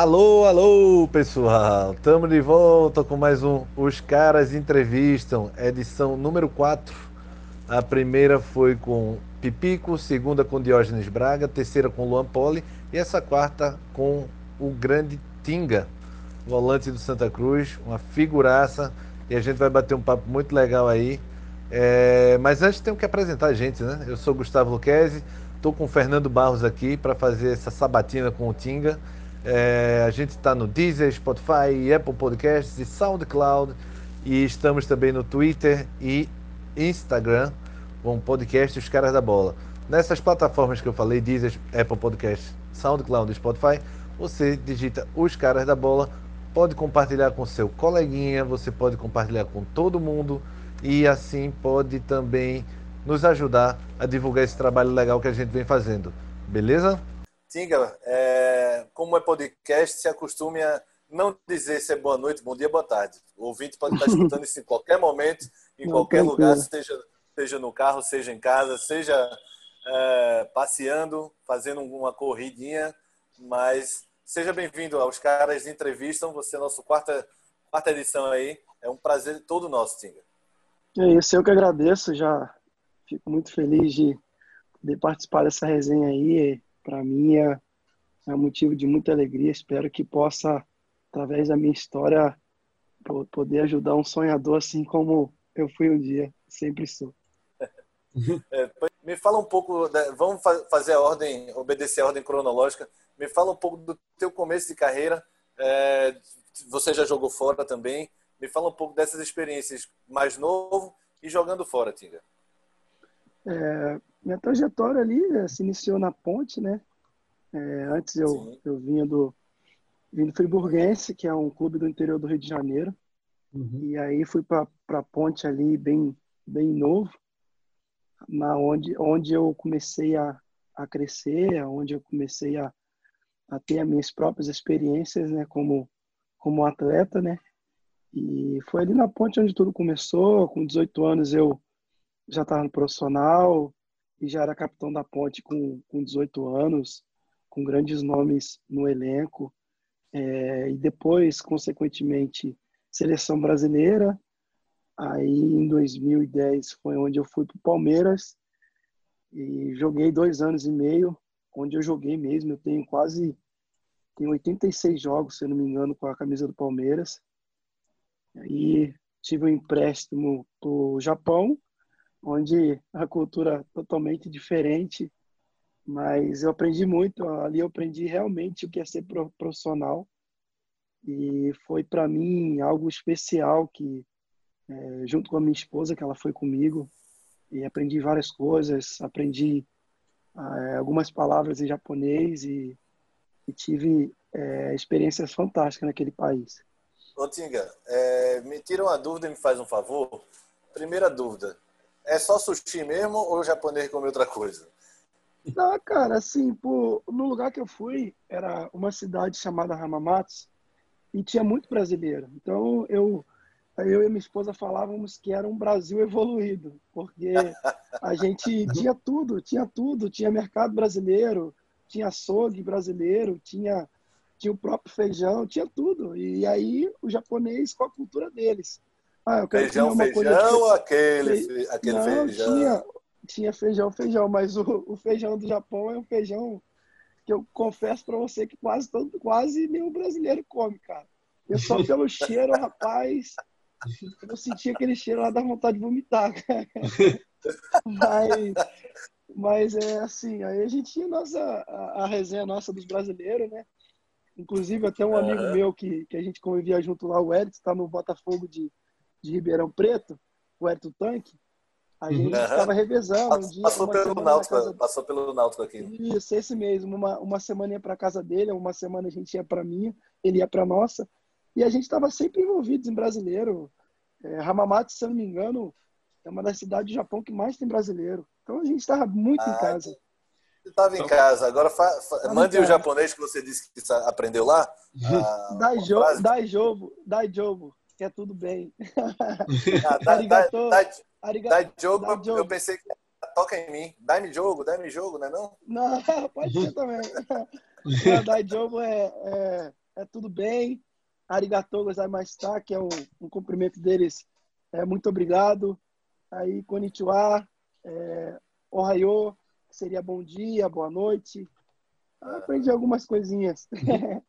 Alô, alô, pessoal! Estamos de volta com mais um Os Caras Entrevistam, edição número 4. A primeira foi com Pipico, segunda com Diógenes Braga, terceira com Luan Poli e essa quarta com o grande Tinga, volante do Santa Cruz, uma figuraça. E a gente vai bater um papo muito legal aí. É... Mas antes tenho que apresentar a gente, né? Eu sou Gustavo Luquezzi, estou com o Fernando Barros aqui para fazer essa sabatina com o Tinga. É, a gente está no Deezer, Spotify, Apple Podcasts e SoundCloud. E estamos também no Twitter e Instagram com o podcast Os Caras da Bola. Nessas plataformas que eu falei, Deezer, Apple Podcasts, SoundCloud e Spotify, você digita Os Caras da Bola, pode compartilhar com seu coleguinha, você pode compartilhar com todo mundo e assim pode também nos ajudar a divulgar esse trabalho legal que a gente vem fazendo. Beleza? Tinga, é, como é podcast, se acostume a não dizer se é boa noite, bom dia, boa tarde. O ouvinte pode estar escutando isso em qualquer momento, em não, qualquer lugar, seja, seja no carro, seja em casa, seja é, passeando, fazendo uma corridinha, mas seja bem-vindo aos caras entrevistam. Você é nosso quarta, quarta edição aí. É um prazer todo nosso, Tinga. É isso, eu que agradeço. Já fico muito feliz de poder participar dessa resenha aí para mim é, é motivo de muita alegria. Espero que possa, através da minha história, poder ajudar um sonhador assim como eu fui um dia, sempre sou. É, me fala um pouco, vamos fazer a ordem, obedecer a ordem cronológica. Me fala um pouco do teu começo de carreira. É, você já jogou fora também. Me fala um pouco dessas experiências mais novo e jogando fora, Tinga. É, minha trajetória ali né, se iniciou na ponte, né? É, antes eu, eu vinha do, do Friburguense, que é um clube do interior do Rio de Janeiro. Uhum. E aí fui para a ponte ali bem, bem novo, na onde, onde eu comecei a, a crescer, onde eu comecei a, a ter as minhas próprias experiências né, como, como atleta. Né? E foi ali na ponte onde tudo começou. Com 18 anos eu já estava no profissional, e já era capitão da Ponte com, com 18 anos, com grandes nomes no elenco. É, e depois, consequentemente, seleção brasileira. Aí, em 2010, foi onde eu fui para o Palmeiras e joguei dois anos e meio, onde eu joguei mesmo. Eu tenho quase tenho 86 jogos, se não me engano, com a camisa do Palmeiras. Aí tive um empréstimo para o Japão onde a cultura é totalmente diferente, mas eu aprendi muito. Ali eu aprendi realmente o que é ser profissional. E foi para mim algo especial que é, junto com a minha esposa que ela foi comigo e aprendi várias coisas. Aprendi é, algumas palavras em japonês e, e tive é, experiências fantásticas naquele país. Ô Tinga, é, me tira uma dúvida e me faz um favor. Primeira dúvida é só sushi mesmo ou o japonês come outra coisa? Não, cara, assim, pô, no lugar que eu fui, era uma cidade chamada Hamamatsu e tinha muito brasileiro. Então, eu, eu e minha esposa falávamos que era um Brasil evoluído, porque a gente tinha tudo, tinha tudo, tinha mercado brasileiro, tinha açougue brasileiro, tinha, tinha o próprio feijão, tinha tudo. E aí, o japonês com a cultura deles. Ah, feijão, feijão ou aquele, aquele não, feijão? Tinha, tinha feijão, feijão, mas o, o, feijão do Japão é um feijão que eu confesso para você que quase, todo, quase nenhum brasileiro come, cara. Eu só pelo cheiro, rapaz, eu senti aquele cheiro lá da vontade de vomitar, cara. Mas, mas é assim, aí a gente tinha nossa, a, a resenha nossa dos brasileiros, né? Inclusive até um amigo uhum. meu que, que a gente convivia junto lá, o Edson, está no Botafogo de, de Ribeirão Preto, o Herto Tanque, a gente estava uhum. revezando. Um dia, passou, pelo Náutico, casa... passou pelo Náutico aqui. Isso, esse mesmo. Uma, uma semana ia para casa dele, uma semana a gente ia para minha, ele ia para nossa. E a gente estava sempre envolvidos em brasileiro. É, Hamamatsu, se eu não me engano, é uma das cidades do Japão que mais tem brasileiro. Então a gente estava muito ah, em casa. Você estava em casa. Agora fa, fa, mande o japonês que você disse que aprendeu lá. Dai jogo, dai jogo, dai jogo que é tudo bem. Ah, dá, Arigato. Dá, dá, dá jogo, dá jogo, eu pensei que toca em mim. Dá-me jogo, dá-me jogo, não é não? Não, pode ser também. dá jogo é, é, é tudo bem. Arigatou gozaimashita, que é um, um cumprimento deles. É, muito obrigado. Aí, konnichiwa, é, ohayo, que seria bom dia, boa noite. Aprendi algumas coisinhas.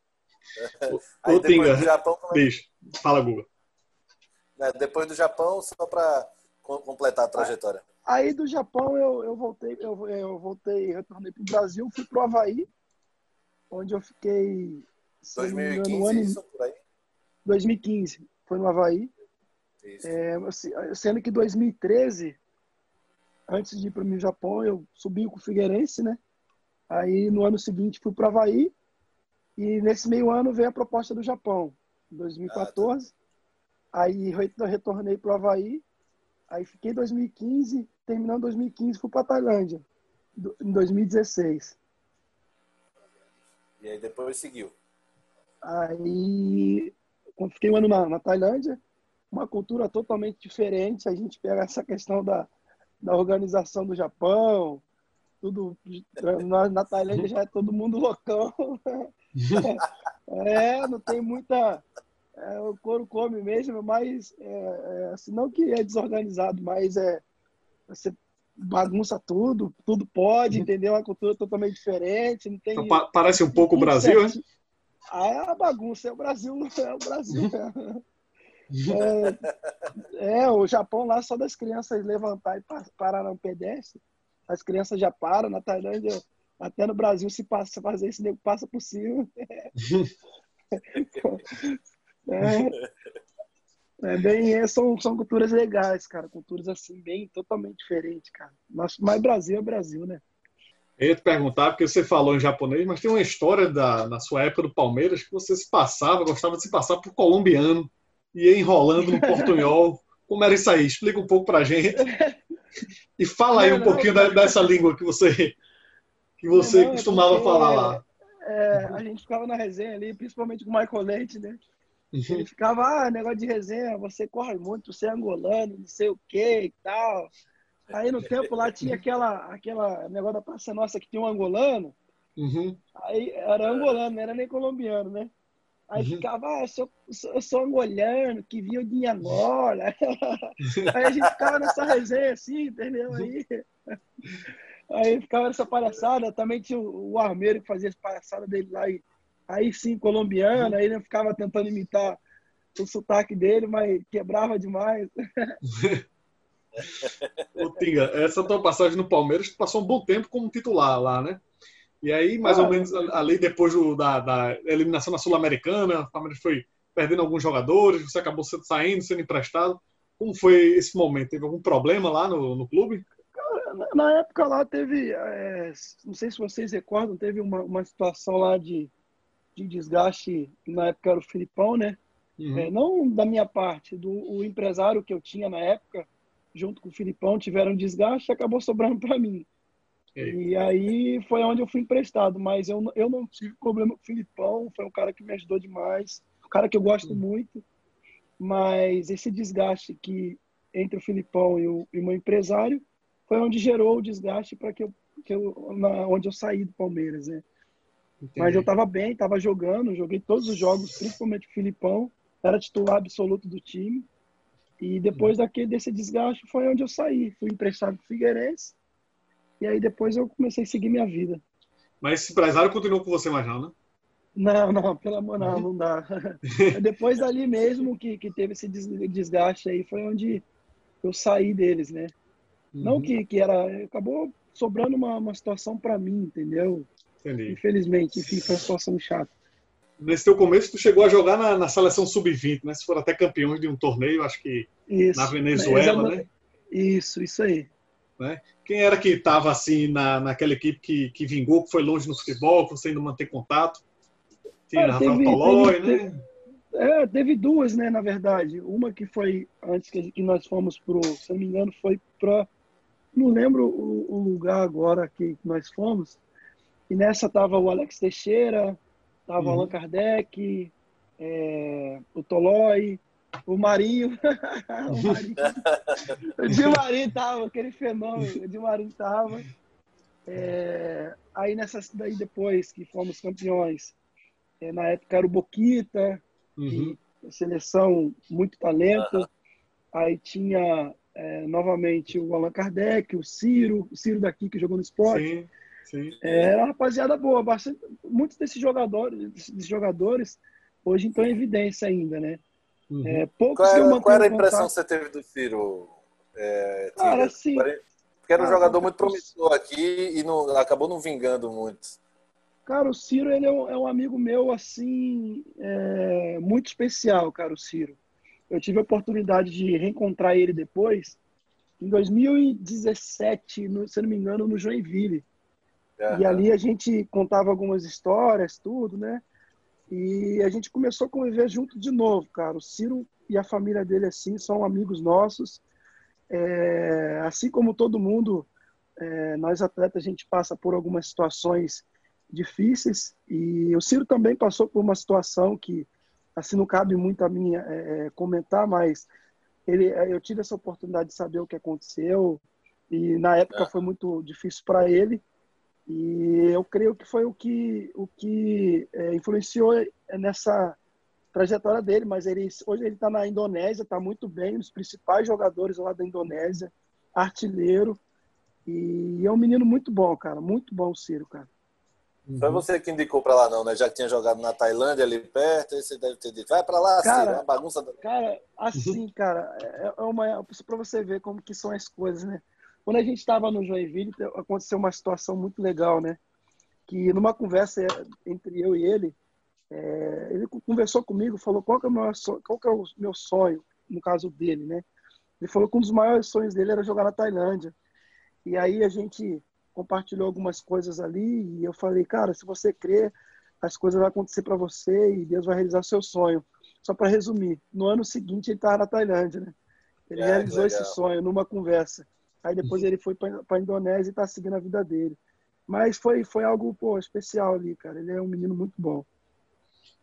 Ô, Tinga, Japão, bicho, fala, Guga. É, depois do Japão, só para completar a trajetória. Aí do Japão eu, eu voltei, eu, eu voltei, retornei para o Brasil, fui para o Havaí, onde eu fiquei 2015, engano, um ano, isso por aí? 2015, foi no Havaí. É, sendo que 2013, antes de ir para o Japão, eu subi com o Figueirense, né? Aí no ano seguinte fui para o Havaí e nesse meio ano veio a proposta do Japão, em 2014. Ah, tá. Aí eu retornei para o Havaí, aí fiquei em 2015, terminando 2015 fui para Tailândia, em 2016. E aí depois seguiu. Aí, quando fiquei um ano na, na Tailândia, uma cultura totalmente diferente. A gente pega essa questão da, da organização do Japão, tudo na, na Tailândia já é todo mundo loucão. é, não tem muita. É, o couro come mesmo, mas é, é, assim, não que é desorganizado, mas é você bagunça tudo, tudo pode, uhum. entendeu? Uma cultura totalmente diferente, não tem. Então, parece um pouco o Brasil, hein? Ah, é a bagunça, é o Brasil, é o Brasil. É, é, o Japão lá só das crianças levantar e parar no pedestre, as crianças já param. Na Tailândia, até no Brasil, se passa fazer isso, nego passa por cima. É, é bem, é, são, são culturas legais, cara. Culturas assim, bem totalmente diferentes, cara. Mas, mas Brasil é Brasil, né? Eu ia te perguntar, porque você falou em japonês, mas tem uma história da, na sua época do Palmeiras que você se passava, gostava de se passar por colombiano ia enrolando no portunhol. Como era isso aí? Explica um pouco pra gente. E fala aí não, um não, pouquinho não. dessa língua que você, que você costumava falar lá. É, a gente ficava na resenha ali, principalmente com o Michael Leite, né? Uhum. Ele ficava, ah, negócio de resenha, você corre muito, você é angolano, não sei o que e tal. Aí no tempo lá tinha aquela, aquela negócio da Praça Nossa que tinha um angolano. Uhum. Aí era angolano, não era nem colombiano, né? Aí uhum. ficava, ah, eu sou, eu sou angolano, que vinha de Angola. aí a gente ficava nessa resenha assim, entendeu? Aí, aí ficava nessa palhaçada. Também tinha o, o Armeiro que fazia as palhaçadas dele lá. E, aí sim, colombiano. Aí ele ficava tentando imitar o sotaque dele, mas quebrava demais. Ô, Tinga, essa tua passagem no Palmeiras passou um bom tempo como titular lá, né? E aí, mais ah, ou menos, ali depois do, da, da, eliminação na Sul-Americana, o Palmeiras foi perdendo alguns jogadores, você acabou saindo, sendo emprestado. Como foi esse momento? Teve algum problema lá no, no clube? Na época lá teve, é, não sei se vocês recordam, teve uma, uma situação lá de, de desgaste, na época era o Filipão, né? Uhum. É, não da minha parte, do o empresário que eu tinha na época, junto com o Filipão, tiveram desgaste e acabou sobrando para mim. E aí foi onde eu fui emprestado, mas eu, eu não tive problema com o Filipão, foi um cara que me ajudou demais, um cara que eu gosto muito, mas esse desgaste que entre o Filipão e o, e o meu empresário foi onde gerou o desgaste para que eu, que eu na, onde eu saí do Palmeiras, né? Mas eu estava bem, estava jogando, joguei todos os jogos, principalmente o Filipão, era titular absoluto do time. E depois uhum. daquele desse desgaste foi onde eu saí, fui emprestado para o Figueirense e aí depois eu comecei a seguir minha vida. Mas esse empresário continuou com você mais não, né? Não, não, pelo amor não, não dá. depois dali mesmo que, que teve esse desgaste aí, foi onde eu saí deles, né? Uhum. Não que, que era. Acabou sobrando uma, uma situação para mim, entendeu? Entendi. Infelizmente, enfim, foi uma situação chata. Nesse teu começo, tu chegou a jogar na, na seleção sub-20, né? Se for até campeões de um torneio, acho que isso. na Venezuela, né? Isso, isso aí. Né? Quem era que estava assim na, naquela equipe que, que vingou, que foi longe no futebol, que você ainda mantém contato? Tinha ah, Rafael Tolói, né? Teve, é, teve duas, né, na verdade. Uma que foi antes que, que nós fomos pro, se não me engano, foi para não lembro o, o, lugar agora que nós fomos. E nessa tava o Alex Teixeira, tava uhum. o Allan Kardec, é, o Tolói, o Marinho. o Marinho. o tava, aquele fenômeno. O Marinho tava. É, aí nessas daí depois que fomos campeões, É, na época era o Boquita, uhum. seleção muito talento. Uhum. Aí tinha é, novamente o Allan Kardec, o Ciro, o Ciro daqui que jogou no esporte. Sim, sim. É, era uma rapaziada boa. Bastante, muitos desses jogadores, desses jogadores hoje estão em evidência ainda, né? Uhum. É, poucos qual, era, qual era a impressão que você teve do Ciro? É, Cara, assim, porque era um jogador muito promissor aqui e não, acabou não vingando muito. Cara, o Ciro ele é um, é um amigo meu assim é, muito especial, cara, o Ciro. Eu tive a oportunidade de reencontrar ele depois, em 2017, no, se não me engano, no Joinville. Uhum. E ali a gente contava algumas histórias, tudo, né? E a gente começou a conviver junto de novo, cara. O Ciro e a família dele, assim, são amigos nossos. É, assim como todo mundo, é, nós atletas, a gente passa por algumas situações difíceis. E o Ciro também passou por uma situação que assim não cabe muito a mim é, é, comentar, mas ele, é, eu tive essa oportunidade de saber o que aconteceu e na época foi muito difícil para ele e eu creio que foi o que o que é, influenciou nessa trajetória dele, mas ele hoje ele está na Indonésia, está muito bem, um dos principais jogadores lá da Indonésia, artilheiro e é um menino muito bom, cara, muito bom o Ciro, cara. Uhum. Foi você que indicou para lá, não, né? Já que tinha jogado na Tailândia ali perto, aí você deve ter dito, vai para lá, cara, Ciro, é uma bagunça. Cara, assim, cara, é, é uma. para você ver como que são as coisas, né? Quando a gente estava no Joinville, aconteceu uma situação muito legal, né? Que numa conversa entre eu e ele, é, ele conversou comigo, falou qual que, é o meu sonho, qual que é o meu sonho, no caso dele, né? Ele falou que um dos maiores sonhos dele era jogar na Tailândia. E aí a gente compartilhou algumas coisas ali e eu falei, cara, se você crer, as coisas vão acontecer para você e Deus vai realizar seu sonho. Só para resumir, no ano seguinte ele estava na Tailândia, né? Ele é, realizou esse sonho numa conversa. Aí depois ele foi para a Indonésia e está seguindo a vida dele. Mas foi, foi algo pô, especial ali, cara. Ele é um menino muito bom.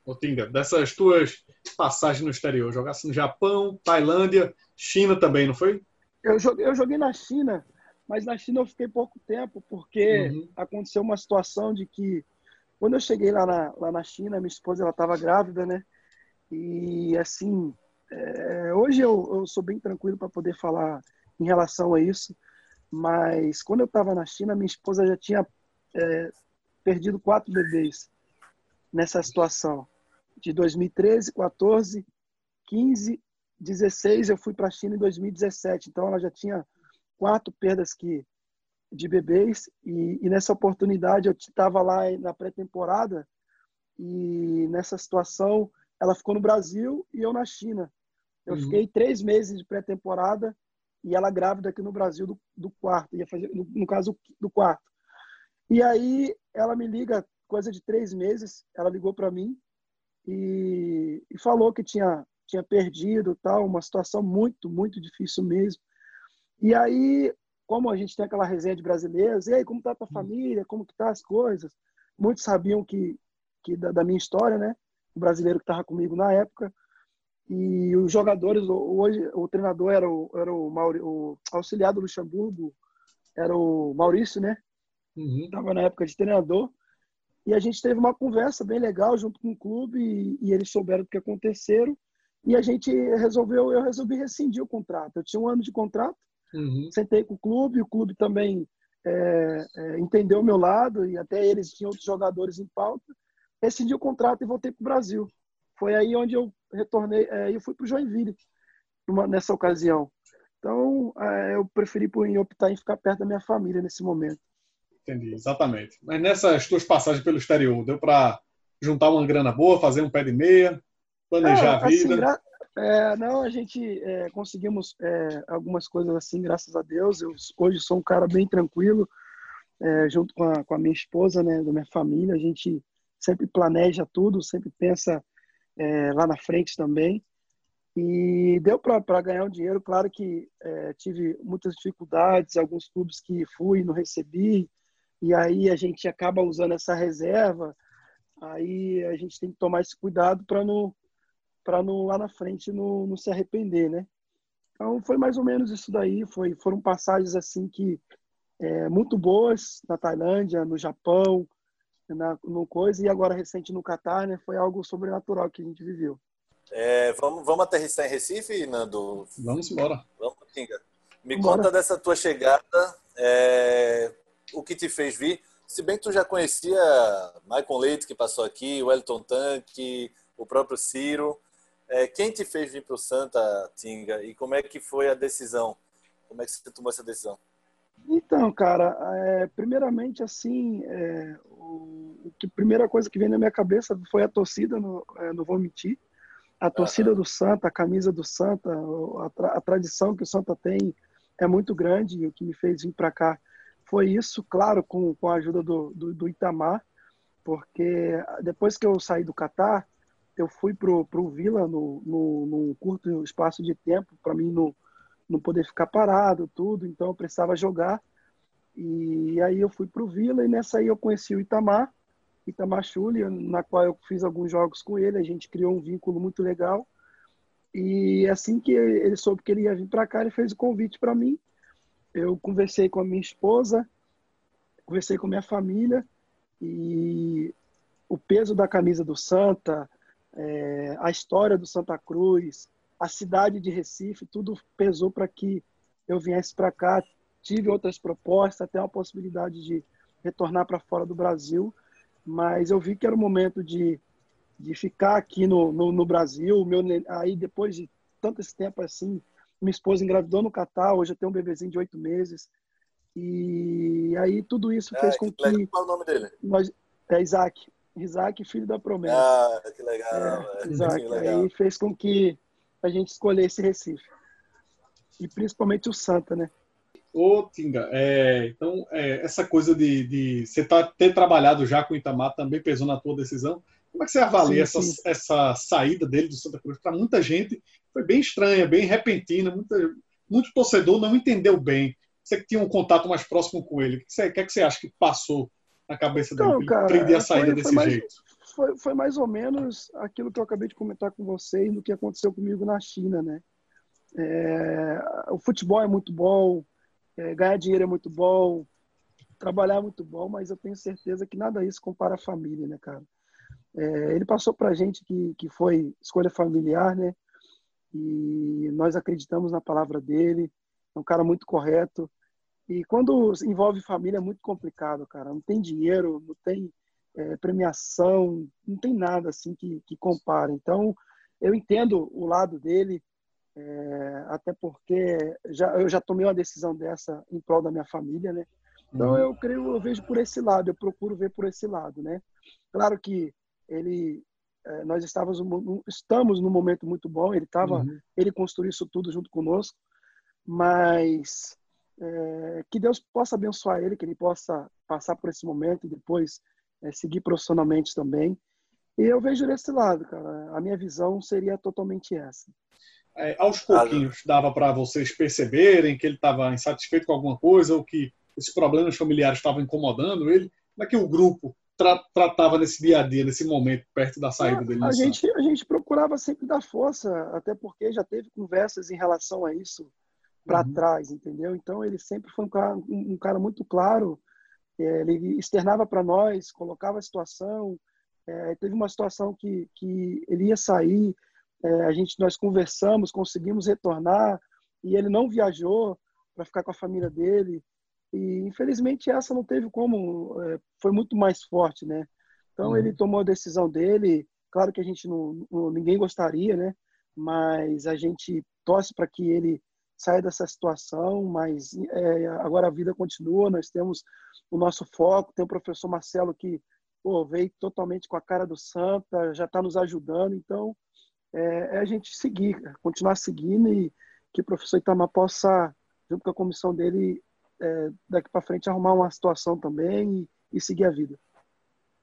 Ô, Tinga, dessas tuas passagens no exterior, jogasse no Japão, Tailândia, China também, não foi? Eu joguei, eu joguei na China, mas na China eu fiquei pouco tempo, porque uhum. aconteceu uma situação de que, quando eu cheguei lá na, lá na China, minha esposa ela estava grávida, né? E assim, é, hoje eu, eu sou bem tranquilo para poder falar em relação a isso, mas quando eu estava na China, minha esposa já tinha é, perdido quatro bebês nessa situação. De 2013, 14, 15, 16, eu fui para a China em 2017. Então ela já tinha quatro perdas que de bebês e, e nessa oportunidade eu estava lá na pré-temporada e nessa situação ela ficou no Brasil e eu na China. Eu uhum. fiquei três meses de pré-temporada e ela grávida aqui no Brasil do, do quarto, ia fazer no, no, caso do quarto. E aí ela me liga, coisa de três meses, ela ligou para mim e, e falou que tinha tinha perdido tal, uma situação muito muito difícil mesmo. E aí, como a gente tem aquela resenha de brasileiros, e aí, como tá a tua hum. família, como que tá as coisas? Muitos sabiam que, que da, da minha história, né? O brasileiro que estava comigo na época. E os jogadores, hoje, o treinador era o, era o, Mauri, o auxiliar do Luxemburgo, era o Maurício, né? Uhum. Tava na época de treinador. E a gente teve uma conversa bem legal junto com o clube e, e eles souberam o que aconteceram. E a gente resolveu, eu resolvi rescindir o contrato. Eu tinha um ano de contrato Uhum. Sentei com o clube, o clube também é, é, entendeu o meu lado e até eles tinham outros jogadores em pauta. Rescindi o contrato e voltei para o Brasil. Foi aí onde eu retornei, é, eu fui para o Joinville numa, nessa ocasião. Então, é, eu preferi por, em optar em ficar perto da minha família nesse momento. Entendi, exatamente. Mas nessas tuas passagens pelo exterior, deu para juntar uma grana boa, fazer um pé de meia, planejar é, a vida? Assim, é, não, a gente é, conseguimos é, algumas coisas assim, graças a Deus. Eu hoje sou um cara bem tranquilo, é, junto com a, com a minha esposa, né, da minha família. A gente sempre planeja tudo, sempre pensa é, lá na frente também. E deu para ganhar um dinheiro. Claro que é, tive muitas dificuldades, alguns clubes que fui não recebi, e aí a gente acaba usando essa reserva. Aí a gente tem que tomar esse cuidado para não não lá na frente não, não se arrepender, né? Então foi mais ou menos isso daí. Foi, foram passagens assim que é, muito boas na Tailândia, no Japão, na, no coisa, e agora recente no Catar, né? Foi algo sobrenatural que a gente viveu. É, vamos, vamos aterrissar em Recife, Nando? Vamos embora. Vamos, Tinga. Me Bora. conta dessa tua chegada, é, o que te fez vir. Se bem que tu já conhecia Michael Leite, que passou aqui, o Elton Tanque, o próprio Ciro. É, quem te fez vir para o Santa, Tinga? E como é que foi a decisão? Como é que você tomou essa decisão? Então, cara, é, primeiramente, assim, é, o, que primeira coisa que veio na minha cabeça foi a torcida, no, é, não vou mentir. A torcida do Santa, a camisa do Santa, a, tra a tradição que o Santa tem é muito grande e o que me fez vir para cá foi isso, claro, com, com a ajuda do, do, do, Itamar, porque depois que eu saí do Catar, eu fui pro, pro Vila no, no, num curto espaço de tempo, para mim não, não poder ficar parado, tudo, então eu precisava jogar. E aí eu fui pro Vila e nessa aí eu conheci o Itamar, Itamar Chuli, na qual eu fiz alguns jogos com ele, a gente criou um vínculo muito legal. E assim que ele soube que ele ia vir para cá, ele fez o convite para mim. Eu conversei com a minha esposa, conversei com a minha família e o peso da camisa do Santa, é, a história do Santa Cruz, a cidade de Recife, tudo pesou para que eu viesse para cá. Tive outras propostas, até uma possibilidade de retornar para fora do Brasil, mas eu vi que era o momento de de ficar aqui no, no, no Brasil. Meu, aí depois de tanto esse tempo assim, minha esposa engravidou no Catar, hoje eu tenho um bebezinho de oito meses. E aí tudo isso fez com que. Legal. Qual é o nome dele? Nós, é Isaac. Isaac, filho da promessa. Ah, que legal. É, Isaac. Legal. Aí fez com que a gente escolhesse Recife. E principalmente o Santa, né? Ô, Tinga, é, então, é, essa coisa de, de você tá, ter trabalhado já com o Itamar também pesou na tua decisão? Como é que você avalia sim, sim. Essa, essa saída dele do Santa Cruz? Para muita gente foi bem estranha, bem repentina, muita, muito torcedor não entendeu bem. Você que tinha um contato mais próximo com ele, o que, você, que, é que você acha que passou na cabeça dele então, cara, prender a saída foi, desse foi mais, jeito? Foi, foi mais ou menos aquilo que eu acabei de comentar com vocês do que aconteceu comigo na China, né? É, o futebol é muito bom, é, ganhar dinheiro é muito bom, trabalhar é muito bom, mas eu tenho certeza que nada disso compara a família, né, cara? É, ele passou para gente que, que foi escolha familiar, né? E nós acreditamos na palavra dele. É um cara muito correto. E quando envolve família é muito complicado, cara. Não tem dinheiro, não tem é, premiação, não tem nada assim que, que compara. Então, eu entendo o lado dele, é, até porque já, eu já tomei uma decisão dessa em prol da minha família, né? Então, uhum. eu creio, eu vejo por esse lado, eu procuro ver por esse lado, né? Claro que ele é, nós estávamos estamos num momento muito bom ele estava uhum. ele construiu isso tudo junto conosco mas é, que Deus possa abençoar ele que ele possa passar por esse momento e depois é, seguir profissionalmente também e eu vejo desse lado cara a minha visão seria totalmente essa é, aos pouquinhos dava para vocês perceberem que ele estava insatisfeito com alguma coisa ou que esses problemas familiares estavam incomodando ele como é que o grupo tra tratava nesse dia a dia, nesse momento, perto da saída dele? A gente, a gente procurava sempre dar força, até porque já teve conversas em relação a isso para uhum. trás, entendeu? Então ele sempre foi um cara, um, um cara muito claro, é, ele externava para nós, colocava a situação. É, teve uma situação que, que ele ia sair, é, a gente nós conversamos, conseguimos retornar e ele não viajou para ficar com a família dele. E infelizmente essa não teve como, é, foi muito mais forte, né? Então uhum. ele tomou a decisão dele. Claro que a gente não, não ninguém gostaria, né? Mas a gente torce para que ele saia dessa situação. Mas é, agora a vida continua. Nós temos o nosso foco. Tem o professor Marcelo que pô, veio totalmente com a cara do Santa, já está nos ajudando. Então é, é, a gente seguir, continuar seguindo e que o professor Itamar possa, junto com a comissão dele, é, daqui para frente arrumar uma situação também e, e seguir a vida.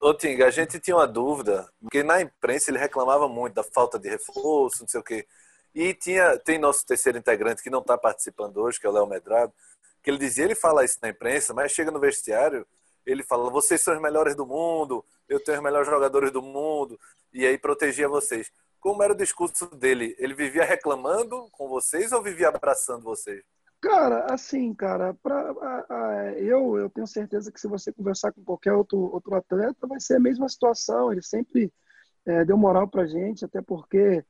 Ô Tinga, a gente tinha uma dúvida, porque na imprensa ele reclamava muito da falta de reforço, não sei o quê. E tinha, tem nosso terceiro integrante que não está participando hoje, que é o Léo Medrado, que ele dizia, ele fala isso na imprensa, mas chega no vestiário, ele fala, vocês são os melhores do mundo, eu tenho os melhores jogadores do mundo, e aí protegia vocês. Como era o discurso dele? Ele vivia reclamando com vocês ou vivia abraçando vocês? Cara, assim, cara, pra, a, a, eu, eu tenho certeza que se você conversar com qualquer outro, outro atleta, vai ser a mesma situação. Ele sempre é, deu moral pra gente, até porque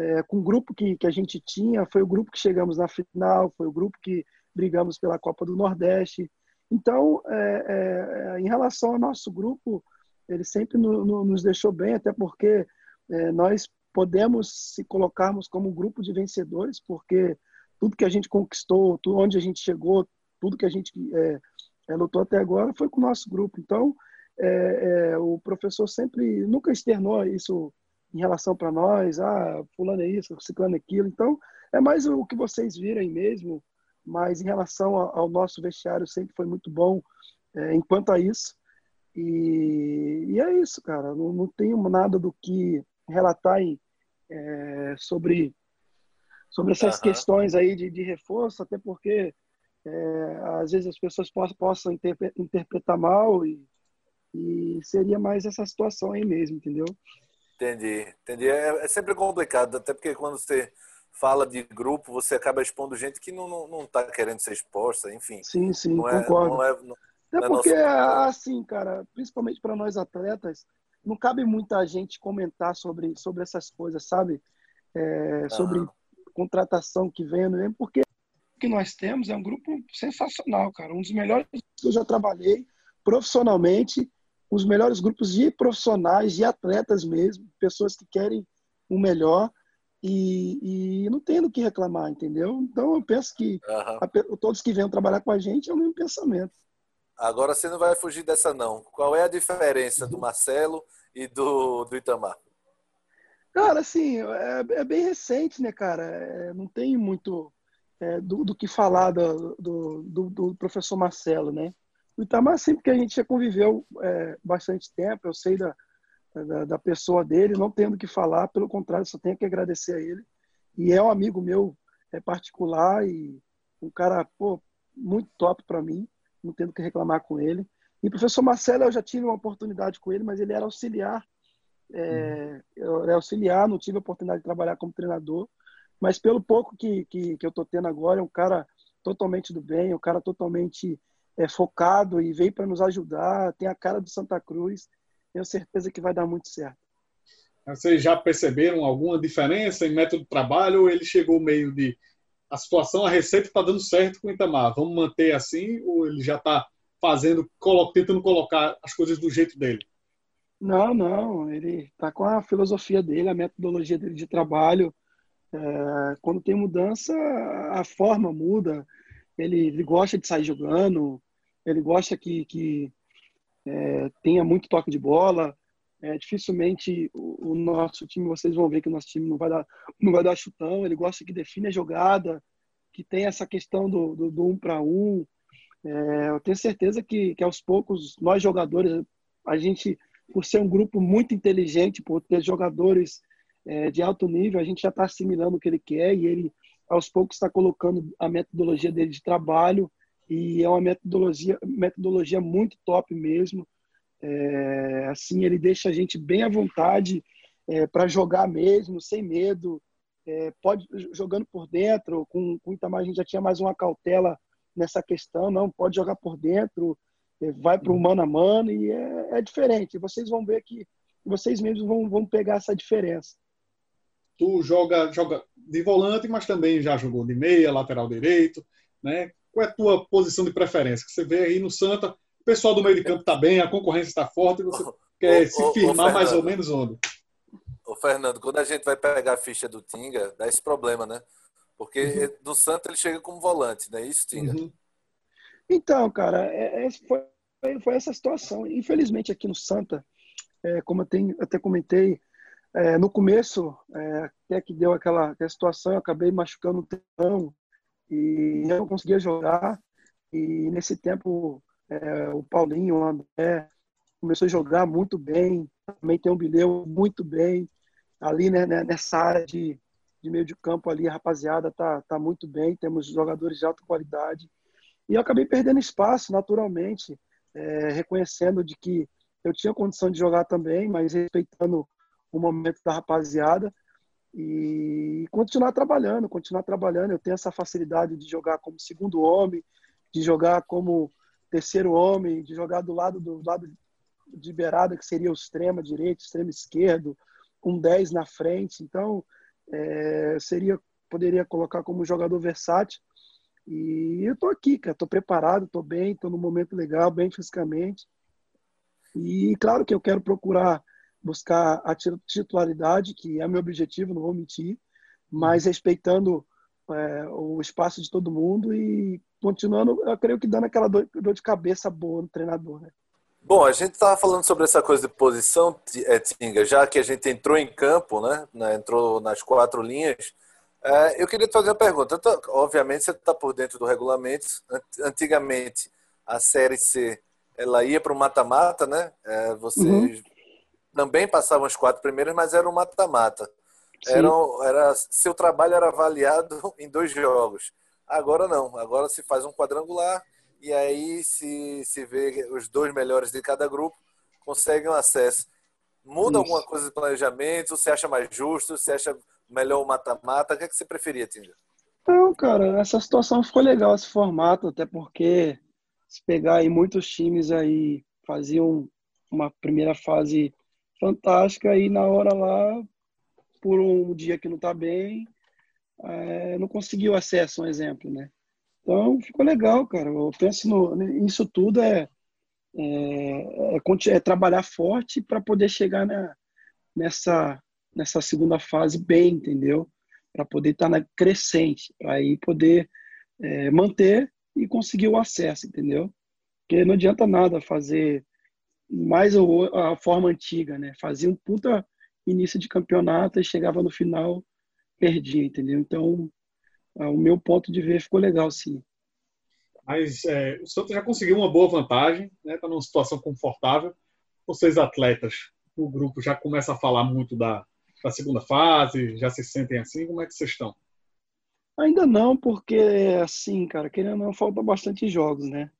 é, com o grupo que, que a gente tinha, foi o grupo que chegamos na final, foi o grupo que brigamos pela Copa do Nordeste. Então, é, é em relação ao nosso grupo, ele sempre no, no, nos deixou bem, até porque é, nós podemos se colocarmos como um grupo de vencedores, porque tudo que a gente conquistou, tudo onde a gente chegou, tudo que a gente é, é, lutou até agora foi com o nosso grupo. Então, é, é o professor sempre nunca externou isso em relação para nós, ah, fulano é isso, ciclano é aquilo. Então, é mais o que vocês viram aí mesmo, mas em relação ao nosso vestiário sempre foi muito bom é, enquanto a isso. E, e, é isso, cara. Não, não tenho nada do que relatar aí, é, sobre sobre essas uhum. questões aí de, de reforço, até porque é, às vezes as pessoas possam, possam interpretar mal e, e seria mais essa situação aí mesmo, entendeu? Entendi, entendi. É, é, sempre complicado, até porque quando você fala de grupo, você acaba expondo gente que não, não, não tá querendo ser exposta, enfim. Sim, sim, não é, concordo. Não é, não, até não é porque, assim, cara, principalmente para nós atletas, não cabe muita gente comentar sobre, sobre essas coisas, sabe? É, sobre contratação que vem, né? porque o que nós temos é um grupo sensacional, cara. Um dos melhores que eu já trabalhei profissionalmente, os melhores grupos de profissionais, de atletas mesmo, pessoas que querem o melhor e, e não tem do que reclamar, entendeu? Então eu penso que uhum. a, todos que venham trabalhar com a gente é o mesmo pensamento. Agora você não vai fugir dessa não. Qual é a diferença do Marcelo e do, do Itamar? Cara, assim, é, é bem recente, né, cara? É, não tem muito é, do, do, que falar do, do, do, professor Marcelo, né? O Itamar, sempre que a gente já conviveu é, bastante tempo, eu sei da, da, da, pessoa dele, não tendo que falar, pelo contrário, só tenho que agradecer a ele. E é um amigo meu é particular e um cara, pô, muito top para mim, não tendo que reclamar com ele. E o professor Marcelo, eu já tive uma oportunidade com ele, mas ele era auxiliar é, eu era auxiliar, não tive a oportunidade de trabalhar como treinador, mas pelo pouco que, que, que eu tô tendo agora, é um cara totalmente do bem, um cara totalmente é, focado e veio para nos ajudar, tem a cara do Santa Cruz, tenho certeza que vai dar muito certo. Vocês já perceberam alguma diferença em método de trabalho ou ele chegou meio de a situação, a receita está dando certo com o Itamar, vamos manter assim ou ele já está fazendo, tentando colocar as coisas do jeito dele? Não, não, ele está com a filosofia dele, a metodologia dele de trabalho. É, quando tem mudança, a forma muda. Ele, ele, gosta de sair jogando, ele gosta que, que é, tenha muito toque de bola. É, dificilmente o, o, nosso time, vocês vão ver que o nosso time não vai dar, não vai dar chutão. Ele gosta que define a jogada, que tem essa questão do, do, do um para um. É, eu tenho certeza que, que aos poucos nós jogadores a gente por ser um grupo muito inteligente, por ter jogadores é, de alto nível, a gente já está assimilando o que ele quer e ele, aos poucos, está colocando a metodologia dele de trabalho e é uma metodologia, metodologia muito top mesmo. É, assim, ele deixa a gente bem à vontade é, para jogar mesmo, sem medo. É, pode jogando por dentro, com, com o Itamar a gente já tinha mais uma cautela nessa questão, não pode jogar por dentro, vai para o mano a mano e é, é, diferente. Vocês vão ver que vocês mesmos vão, vão pegar essa diferença. Tu joga, joga de volante, mas também já jogou de meia, lateral direito, né? Qual é a tua posição de preferência? Que você vê aí no Santa, o pessoal do meio de campo está bem, a concorrência está forte, e você quer se firmar mais ou menos onde? Ô, Fernando, quando a gente vai pegar a ficha do Tinga, dá esse problema, né? Porque uhum. do Santa ele chega como volante, não é isso, Tinga? Uhum. Então, cara, é, é, foi, foi essa situação. Infelizmente, aqui no Santa, é, como eu tenho, até comentei, é, no começo, é, até que deu aquela, aquela, situação, eu acabei machucando o tendão e não conseguia jogar. E nesse tempo, é, o Paulinho, o André, começou a jogar muito bem. Também tem um Bileu muito bem. Ali né, né, nessa área de, de meio de campo ali, a rapaziada tá, tá muito bem. Temos jogadores de alta qualidade. E eu acabei perdendo espaço naturalmente, é, reconhecendo de que eu tinha condição de jogar também, mas respeitando o momento da rapaziada. E continuar trabalhando, continuar trabalhando. Eu tenho essa facilidade de jogar como segundo homem, de jogar como terceiro homem, de jogar do lado do lado de beirada, que seria o extrema direito, extremo esquerdo, com 10 na frente. Então, é, seria poderia colocar como jogador versátil. E eu tô aqui, cara, tô preparado, tô bem, tô num momento legal, bem fisicamente. E claro que eu quero procurar buscar a titularidade, que é meu objetivo, não vou mentir, mas respeitando é, o espaço de todo mundo e continuando, eu creio que dando aquela dor, dor de cabeça boa no treinador, né? Bom, a gente estava falando sobre essa coisa de posição, é, Tinga, já que a gente entrou em campo, né, né entrou nas quatro linhas, é, eu queria te fazer uma pergunta. Tô, obviamente você está por dentro do regulamento. Antigamente a série C ela ia para o mata-mata, né? É, vocês uhum. Também passavam as quatro primeiras, mas era um mata-mata. Era, era, seu trabalho era avaliado em dois jogos. Agora não. Agora se faz um quadrangular e aí se, se vê os dois melhores de cada grupo conseguem um acesso. Muda Isso. alguma coisa de planejamento? Você acha mais justo? Você acha melhor o mata-mata? O que, é que você preferia, Tinga? Não, cara, essa situação ficou legal, esse formato, até porque se pegar aí muitos times aí faziam uma primeira fase fantástica e na hora lá, por um dia que não está bem, é, não conseguiu acesso, um exemplo, né? Então, ficou legal, cara. Eu penso no, nisso tudo é, é, é, é trabalhar forte para poder chegar na, nessa, nessa segunda fase bem, entendeu? Para poder estar tá na crescente, para aí poder é, manter e conseguir o acesso, entendeu? Porque não adianta nada fazer mais a forma antiga, né? Fazia um puta início de campeonato e chegava no final, perdia, entendeu? Então, o meu ponto de ver ficou legal, sim. Mas é, o Santos já conseguiu uma boa vantagem, né? Está numa situação confortável. Vocês atletas, o grupo já começa a falar muito da, da segunda fase, já se sentem assim? Como é que vocês estão? Ainda não, porque assim, cara, querendo ou não, falta bastante jogos, né?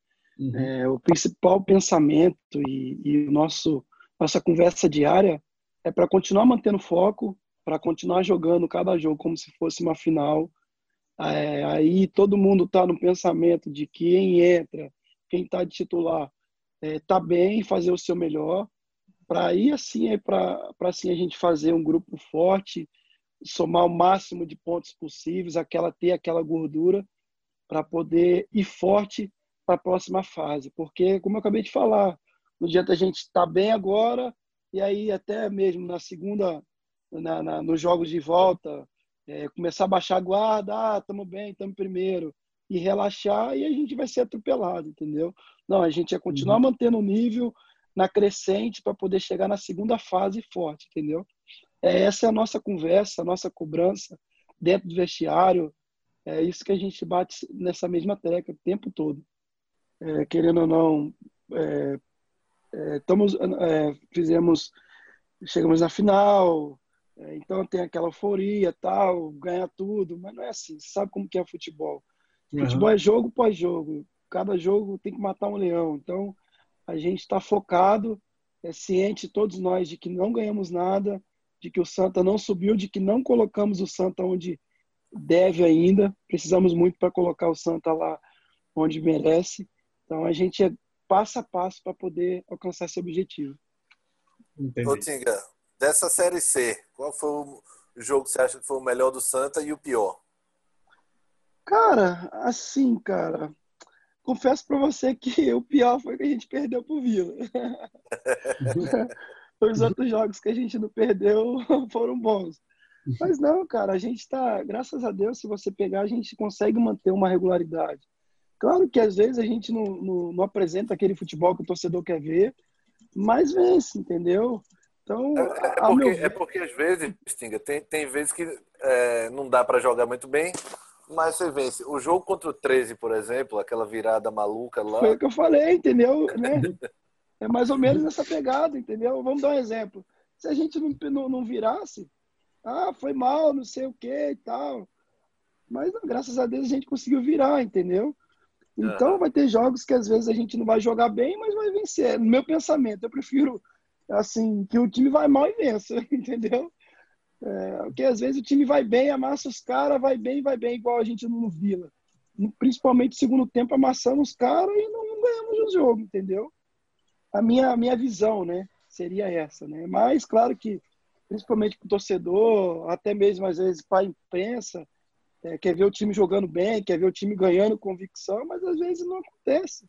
Uhum. É, o principal pensamento e, e o nosso nossa conversa diária é para continuar mantendo foco, para continuar jogando cada jogo como se fosse uma final. É, aí todo mundo está no pensamento de que quem entra, quem está de titular, está é, bem, fazer o seu melhor, para aí assim é para assim a gente fazer um grupo forte, somar o máximo de pontos possíveis, aquela ter aquela gordura para poder ir forte para a próxima fase, porque como eu acabei de falar, no dia da gente estar tá bem agora e aí até mesmo na segunda, na, na nos jogos de volta, é, começar a baixar a guarda, ah, estamos bem, estamos primeiro e relaxar e a gente vai ser atropelado, entendeu? Não, a gente ia continuar uhum. mantendo o nível na crescente para poder chegar na segunda fase forte, entendeu? É, essa é a nossa conversa, a nossa cobrança dentro do vestiário. É isso que a gente bate nessa mesma tecla o tempo todo. É, querendo ou não, é, é, estamos, é, fizemos, chegamos na final, é, então tem aquela euforia, tal, ganha tudo, mas não é assim. Você sabe como que é futebol? Uhum. Futebol é jogo pós jogo. Cada jogo tem que matar um leão. Então a gente está focado, é ciente todos nós de que não ganhamos nada, de que o Santa não subiu, de que não colocamos o Santa onde deve ainda. Precisamos muito para colocar o Santa lá onde merece. Então a gente é passo a passo para poder alcançar esse objetivo. Ô Tinga, dessa série C, qual foi o jogo que você acha que foi o melhor do Santa e o pior? Cara, assim, cara, confesso para você que o pior foi que a gente perdeu pro Vila. Os outros jogos que a gente não perdeu foram bons. Mas não, cara, a gente está, graças a Deus, se você pegar, a gente consegue manter uma regularidade. Claro que às vezes a gente não, não, não apresenta aquele futebol que o torcedor quer ver, mas vence, entendeu? Então, é, é, porque, meu... é porque às vezes, Stinga, tem, tem vezes que é, não dá para jogar muito bem, mas você vence. O jogo contra o 13, por exemplo, aquela virada maluca lá. Foi o que eu falei, entendeu? Né? É mais ou menos essa pegada, entendeu? Vamos dar um exemplo. Se a gente não, não, não virasse, ah, foi mal, não sei o que e tal. Mas graças a Deus a gente conseguiu virar, entendeu? Então vai ter jogos que às vezes a gente não vai jogar bem, mas vai vencer. No meu pensamento, eu prefiro assim que o time vai mal e vença, entendeu? É, porque às vezes o time vai bem, amassa os caras, vai bem, vai bem, igual a gente no Vila. Principalmente no segundo tempo, amassando os caras e não, não ganhamos o jogo, entendeu? A minha, a minha visão, né? Seria essa, né? Mas, claro que, principalmente para o torcedor, até mesmo às vezes para a imprensa, é, quer ver o time jogando bem, quer ver o time ganhando convicção, mas às vezes não acontece.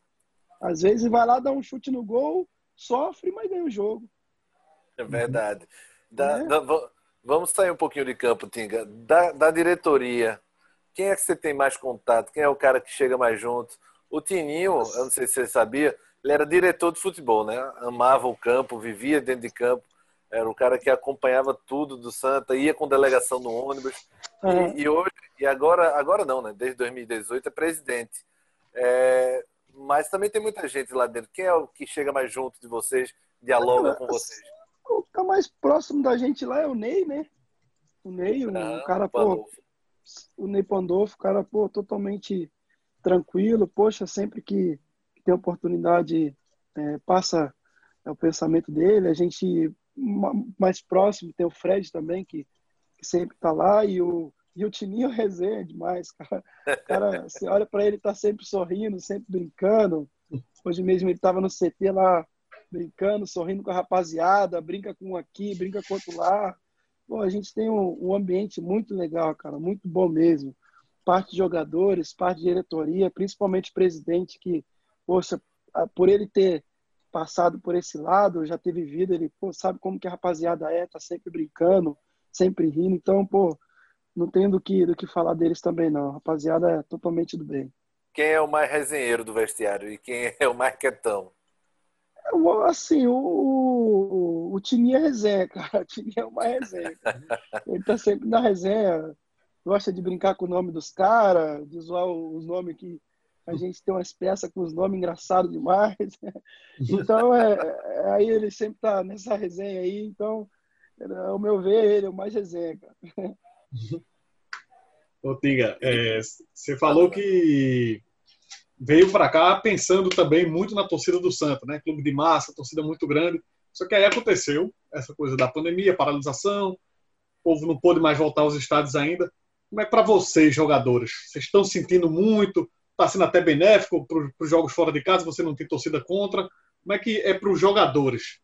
Às vezes vai lá dar um chute no gol, sofre, mas ganha o jogo. É verdade. Da, é. Da, vamos sair um pouquinho de campo, Tinga. Da, da diretoria, quem é que você tem mais contato? Quem é o cara que chega mais junto? O Tininho, eu não sei se você sabia, ele era diretor de futebol, né? Amava o campo, vivia dentro de campo. Era o cara que acompanhava tudo do Santa, ia com delegação no ônibus. Uhum. E, e, hoje, e agora, agora não, né? Desde 2018 é presidente. É, mas também tem muita gente lá dentro. Quem é o que chega mais junto de vocês, dialoga com vocês? O que tá mais próximo da gente lá é o Ney, né? O Ney, ah, o cara, pô, o Ney Pandolfo, o cara, pô, totalmente tranquilo, poxa, sempre que, que tem oportunidade, é, passa é, o pensamento dele, a gente mais próximo tem o Fred também, que, que sempre tá lá, e o, e o Tininho resenha demais, cara. cara você olha para ele, tá sempre sorrindo, sempre brincando. Hoje mesmo ele tava no CT lá, brincando, sorrindo com a rapaziada, brinca com um aqui, brinca com outro lá. Pô, a gente tem um, um ambiente muito legal, cara, muito bom mesmo. Parte de jogadores, parte de diretoria, principalmente presidente, que, poxa, por ele ter passado por esse lado, já ter vivido, ele pô, sabe como que a rapaziada é, tá sempre brincando, sempre rindo. Então, pô, não tem do que, do que falar deles também, não. A rapaziada é totalmente do bem. Quem é o mais resenheiro do vestiário e quem é o mais quietão? É, assim, o, o, o Tininho é resenha, cara. O Tininho é uma resenha. Ele tá sempre na resenha, gosta de brincar com o nome dos caras, de zoar os nomes que a gente tem umas peças com os nomes engraçados demais. Então, é, é, aí ele sempre tá nessa resenha aí. Então, ao meu ver, ele é o mais resenha, cara. Ô, Tinga, é, você falou que veio para cá pensando também muito na torcida do Santa, né? Clube de massa, torcida muito grande. Só que aí aconteceu essa coisa da pandemia, paralisação, o povo não pôde mais voltar aos estádios ainda. Como é para vocês, jogadores? Vocês estão sentindo muito? Está sendo até benéfico para os jogos fora de casa? Você não tem torcida contra? Como é que é para os jogadores?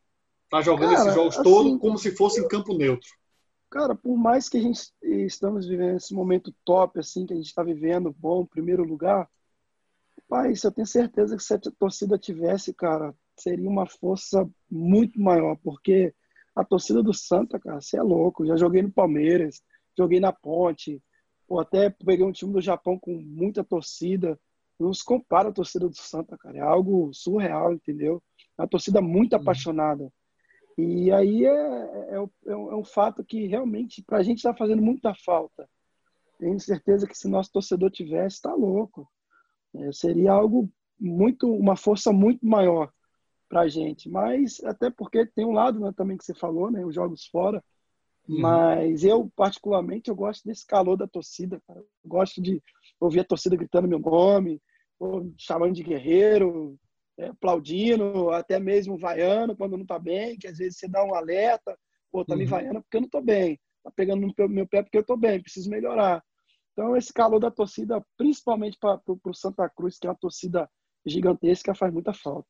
Tá jogando Cara, esses jogos assim, todos como se fosse em campo neutro. Cara, por mais que a gente estamos vivendo esse momento top, assim, que a gente está vivendo, bom, primeiro lugar, pai, eu tenho certeza que se a torcida tivesse, cara, seria uma força muito maior, porque a torcida do Santa, cara, você é louco. Já joguei no Palmeiras, joguei na Ponte, ou até peguei um time do Japão com muita torcida. Não se compara a torcida do Santa, cara. É algo surreal, entendeu? É uma torcida muito uhum. apaixonada. E aí é, é, é, é, um fato que realmente para a gente está fazendo muita falta. Tenho certeza que se nosso torcedor tivesse, está louco. É, seria algo muito, uma força muito maior para a gente. Mas até porque tem um lado né, também que você falou, né, os jogos fora. Uhum. Mas eu particularmente eu gosto desse calor da torcida. Cara. Eu gosto de ouvir a torcida gritando meu nome, chamando de guerreiro, é, aplaudindo, até mesmo vaiando quando não está bem, que às vezes você dá um alerta, pô, tá uhum. me vaiando porque eu não estou bem, tá pegando no meu pé porque eu estou bem, preciso melhorar. Então, esse calor da torcida, principalmente para o Santa Cruz, que é uma torcida gigantesca, faz muita falta.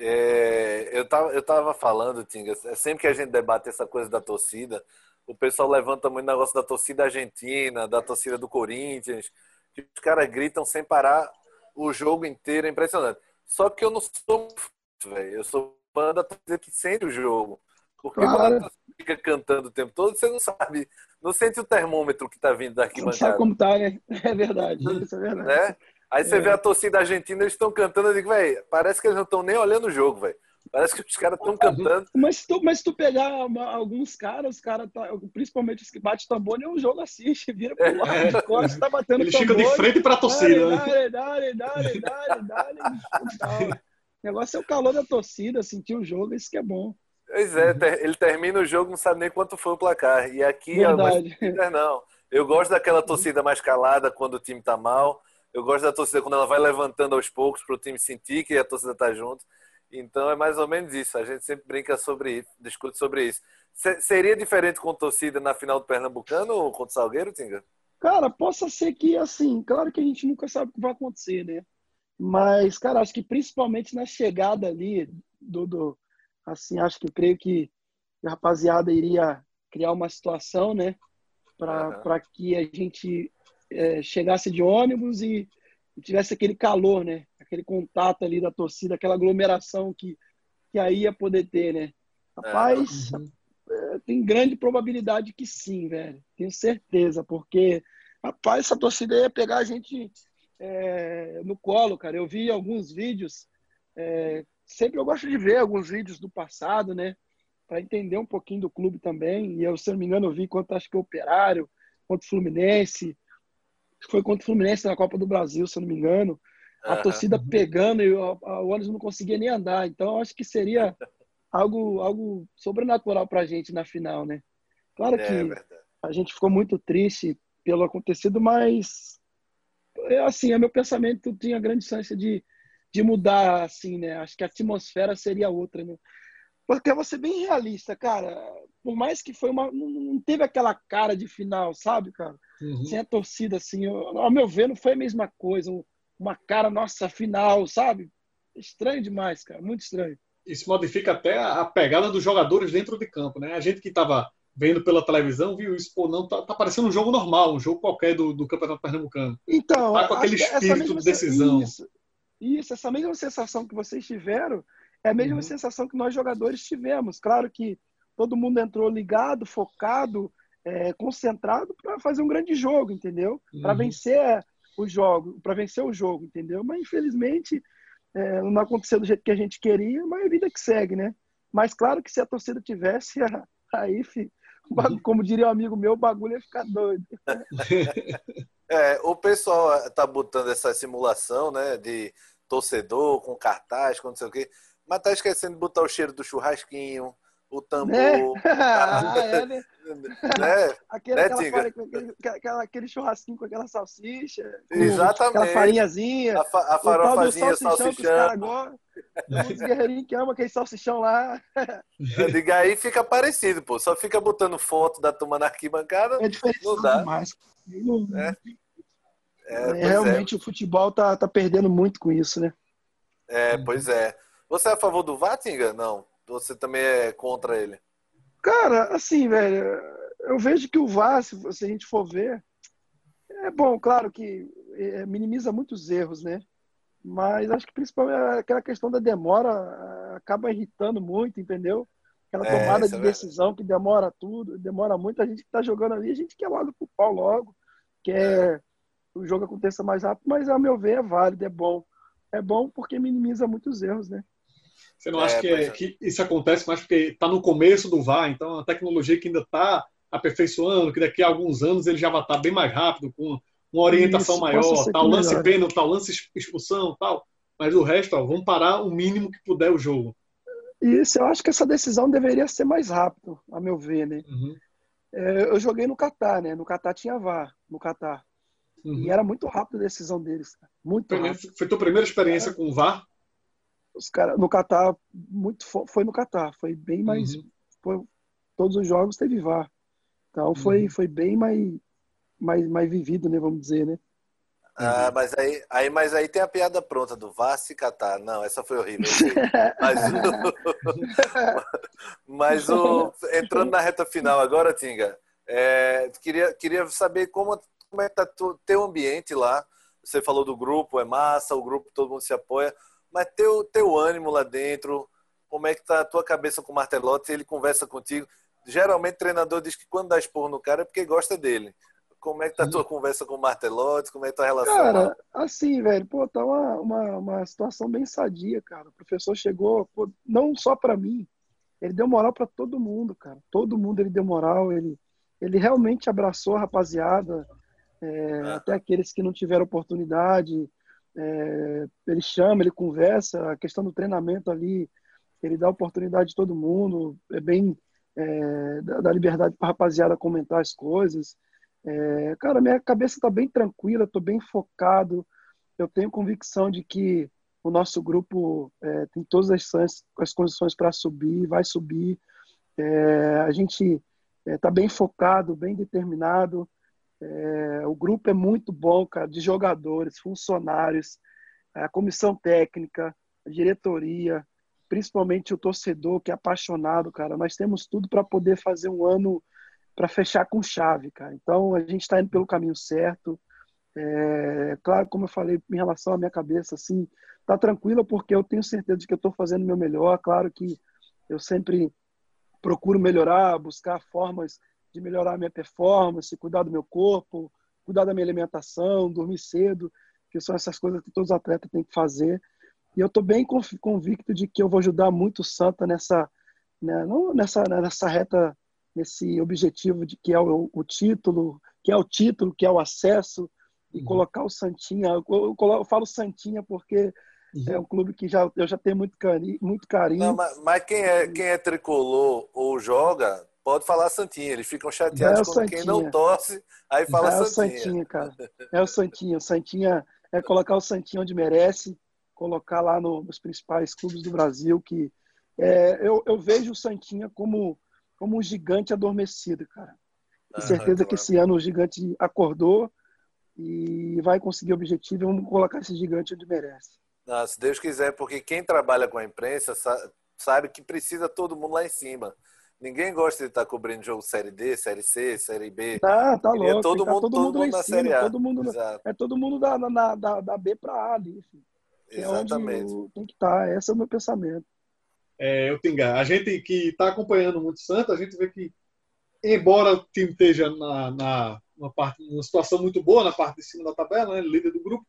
É, eu, tava, eu tava falando, Tinga, é sempre que a gente debate essa coisa da torcida, o pessoal levanta muito negócio da torcida argentina, da torcida do Corinthians, que os caras gritam sem parar o jogo inteiro, é impressionante. Só que eu não sou velho. Eu sou fã da torcida que sente o jogo. Porque claro. quando você fica cantando o tempo todo, você não sabe, não sente o termômetro que tá vindo daqui. Não sabe como tá, né? É verdade, isso é verdade. Né? Aí você é. vê a torcida argentina, eles estão cantando, eu digo, velho, parece que eles não estão nem olhando o jogo, velho. Parece que os caras estão cantando. Mas se tu, mas tu pegar uma, alguns caras, os caras, tá, principalmente os que bate tambor, nem o jogo assiste, vira pro lado, é. de costas, tá batendo Eles ficam de frente pra torcida. Dale, dale, dale, dale, dale, dale. O negócio é o calor da torcida, sentir o jogo, isso que é bom. Pois é, ele termina o jogo, não sabe nem quanto foi o placar. E aqui, Verdade. Mas, não. Eu gosto daquela torcida mais calada quando o time tá mal. Eu gosto da torcida quando ela vai levantando aos poucos para o time sentir que a torcida tá junto. Então é mais ou menos isso. A gente sempre brinca sobre isso, discute sobre isso. seria diferente com torcida na final do Pernambucano ou contra o Salgueiro, Tinga? Cara, possa ser que, assim, claro que a gente nunca sabe o que vai acontecer, né? Mas, cara, acho que principalmente na chegada ali do, do assim, acho que creio que a rapaziada iria criar uma situação, né? Para uhum. que a gente é, chegasse de ônibus e, e tivesse aquele calor, né? Aquele contato ali da torcida, aquela aglomeração que, que aí ia poder ter, né? Rapaz, uhum. é, tem grande probabilidade que sim, velho. Tenho certeza, porque, rapaz, essa torcida ia pegar a gente é, no colo, cara. Eu vi alguns vídeos, é, sempre eu gosto de ver alguns vídeos do passado, né? Para entender um pouquinho do clube também. E eu, se não me engano, eu vi quanto acho que o Operário, quanto o Fluminense, foi contra o Fluminense na Copa do Brasil, se eu não me engano. A uhum. torcida pegando e o, o ônibus não conseguia nem andar. Então, acho que seria algo, algo sobrenatural para a gente na final, né? Claro é, que é a gente ficou muito triste pelo acontecido, mas é assim, é meu pensamento tinha grande chance de, de mudar, assim, né? Acho que a atmosfera seria outra, né? Porque eu vou ser bem realista, cara. Por mais que foi uma. Não teve aquela cara de final, sabe, cara? Uhum. Sem a torcida, assim. Eu, ao meu ver, não foi a mesma coisa. Uma cara, nossa, final, sabe? Estranho demais, cara. Muito estranho. Isso modifica até a pegada dos jogadores dentro de campo, né? A gente que estava vendo pela televisão viu isso, pô, não, tá, tá parecendo um jogo normal, um jogo qualquer do, do Campeonato Pernambucano. Então. Tá com aquele espírito de decisão. Isso, isso, essa mesma sensação que vocês tiveram é a mesma uhum. sensação que nós jogadores tivemos. Claro que todo mundo entrou ligado, focado, é, concentrado para fazer um grande jogo, entendeu? Uhum. Para vencer o jogo, para vencer o jogo, entendeu? Mas infelizmente é, não aconteceu do jeito que a gente queria, mas é vida que segue, né? Mas claro que se a torcida tivesse, aí, uhum. como diria um amigo meu, o bagulho ia ficar doido. É, o pessoal tá botando essa simulação, né, de torcedor com cartaz, com não sei o quê. Mas tá esquecendo de botar o cheiro do churrasquinho, o tambor. Né? ah, é, né? né? Aquele, né, aquela aquele, aquela, aquele churrasquinho com aquela salsicha. Exatamente. Aquela farinhazinha. A, fa, a farofazinha, salsichão. salsichão. Os guerreirinhos que amam aquele salsichão lá. Eu digo, aí fica parecido, pô. Só fica botando foto da turma na arquibancada. É diferente não dá. demais. É. É, é, realmente o futebol tá, tá perdendo muito com isso, né? É, pois é. Você é a favor do Vatinga? Não. Você também é contra ele? Cara, assim, velho, eu vejo que o VAR, se a gente for ver, é bom, claro que é, minimiza muitos erros, né? Mas acho que principalmente aquela questão da demora acaba irritando muito, entendeu? Aquela é, tomada de é decisão que demora tudo, demora muito. A gente que tá jogando ali, a gente quer logo pro pau logo, quer é. o jogo aconteça mais rápido, mas a meu ver é válido, é bom. É bom porque minimiza muitos erros, né? Você não é, acha que, é, é, que, isso acontece mais porque está no começo do VAR, então é uma tecnologia que ainda está aperfeiçoando, que daqui a alguns anos ele já vai estar tá bem mais rápido, com uma orientação isso, maior, tal lance melhor. pênalti, tal lance expulsão, tal. Mas o resto, ó, vamos parar o mínimo que puder o jogo. Isso, eu acho que essa decisão deveria ser mais rápido, a meu ver, né? Uhum. É, eu joguei no Catar, né? No Catar tinha VAR, no Catar. Uhum. E era muito rápido a decisão deles. Muito foi, rápido. Foi tua primeira experiência é. com o VAR? Os caras no Catar muito foi no Catar, foi bem mais uhum. foi, todos os jogos teve VAR. Então foi uhum. foi bem mais mais mais vivido, né, vamos dizer, né? Ah, mas aí, aí, mas aí tem a piada pronta do Vasco e Catar. Não, essa foi horrível. mas, o, mas o, entrando na reta final agora, Tinga, é, queria, queria saber como, como é que tá o teu ambiente lá. Você falou do grupo, é massa, o grupo todo mundo se apoia. Mas teu, teu ânimo lá dentro, como é que tá a tua cabeça com o Martelotti? Ele conversa contigo. Geralmente o treinador diz que quando dá esporro no cara é porque gosta dele. Como é que tá a tua conversa com o Martelotti? Como é que tá a relação? Cara, lá? assim, velho, pô, tá uma, uma, uma situação bem sadia, cara. O professor chegou, pô, não só para mim, ele deu moral para todo mundo, cara. Todo mundo ele deu moral, ele, ele realmente abraçou a rapaziada, é, ah. até aqueles que não tiveram oportunidade. É, ele chama, ele conversa, a questão do treinamento ali, ele dá oportunidade de todo mundo, é bem é, dá liberdade para a rapaziada comentar as coisas. É, cara, minha cabeça está bem tranquila, estou bem focado. Eu tenho convicção de que o nosso grupo é, tem todas as, as condições para subir, vai subir. É, a gente está é, bem focado, bem determinado. É, o grupo é muito bom, cara, de jogadores, funcionários, a comissão técnica, a diretoria, principalmente o torcedor que é apaixonado, cara. Nós temos tudo para poder fazer um ano para fechar com chave, cara. Então a gente está indo pelo caminho certo. É, claro, como eu falei, em relação à minha cabeça, assim, tá tranquila porque eu tenho certeza de que eu estou fazendo o meu melhor. Claro que eu sempre procuro melhorar, buscar formas de melhorar a minha performance, cuidar do meu corpo, cuidar da minha alimentação, dormir cedo, que são essas coisas que todos os atletas têm que fazer. E eu estou bem convicto de que eu vou ajudar muito o Santa nessa, né, nessa, nessa reta, nesse objetivo de que é o, o, título, que é o título, que é o acesso, e uhum. colocar o Santinha. Eu, eu, eu, falo Santinha porque uhum. é um clube que já, eu já tenho muito carinho. Muito carinho. Não, mas, mas quem, é, quem é tricolor ou joga pode falar Santinha. Eles ficam chateados é quando quem não torce, aí fala é Santinha. É o Santinha, cara. É o Santinha. O Santinha é colocar o Santinha onde merece, colocar lá no, nos principais clubes do Brasil. que é, eu, eu, vejo o Santinha como, como um gigante adormecido, cara. Tenho certeza que esse ano o gigante acordou e vai conseguir o objetivo. Vamos colocar esse gigante onde merece. Ah, se Deus quiser, porque quem trabalha com a imprensa sabe que precisa todo mundo lá em cima. Ninguém gosta de estar cobrindo jogo Série D, Série C, Série B. Ah, tá louco. É todo mundo, todo, todo mundo, mundo na cima, Série A. Todo mundo, é todo mundo da, na, da, da B para A ali. Filho. Exatamente. É tem que estar. Tá. Esse é o meu pensamento. É, eu tenho A gente que está acompanhando muito Santos, a gente vê que, embora o time esteja na, na uma parte, uma situação muito boa na parte de cima da tabela, né, líder do grupo,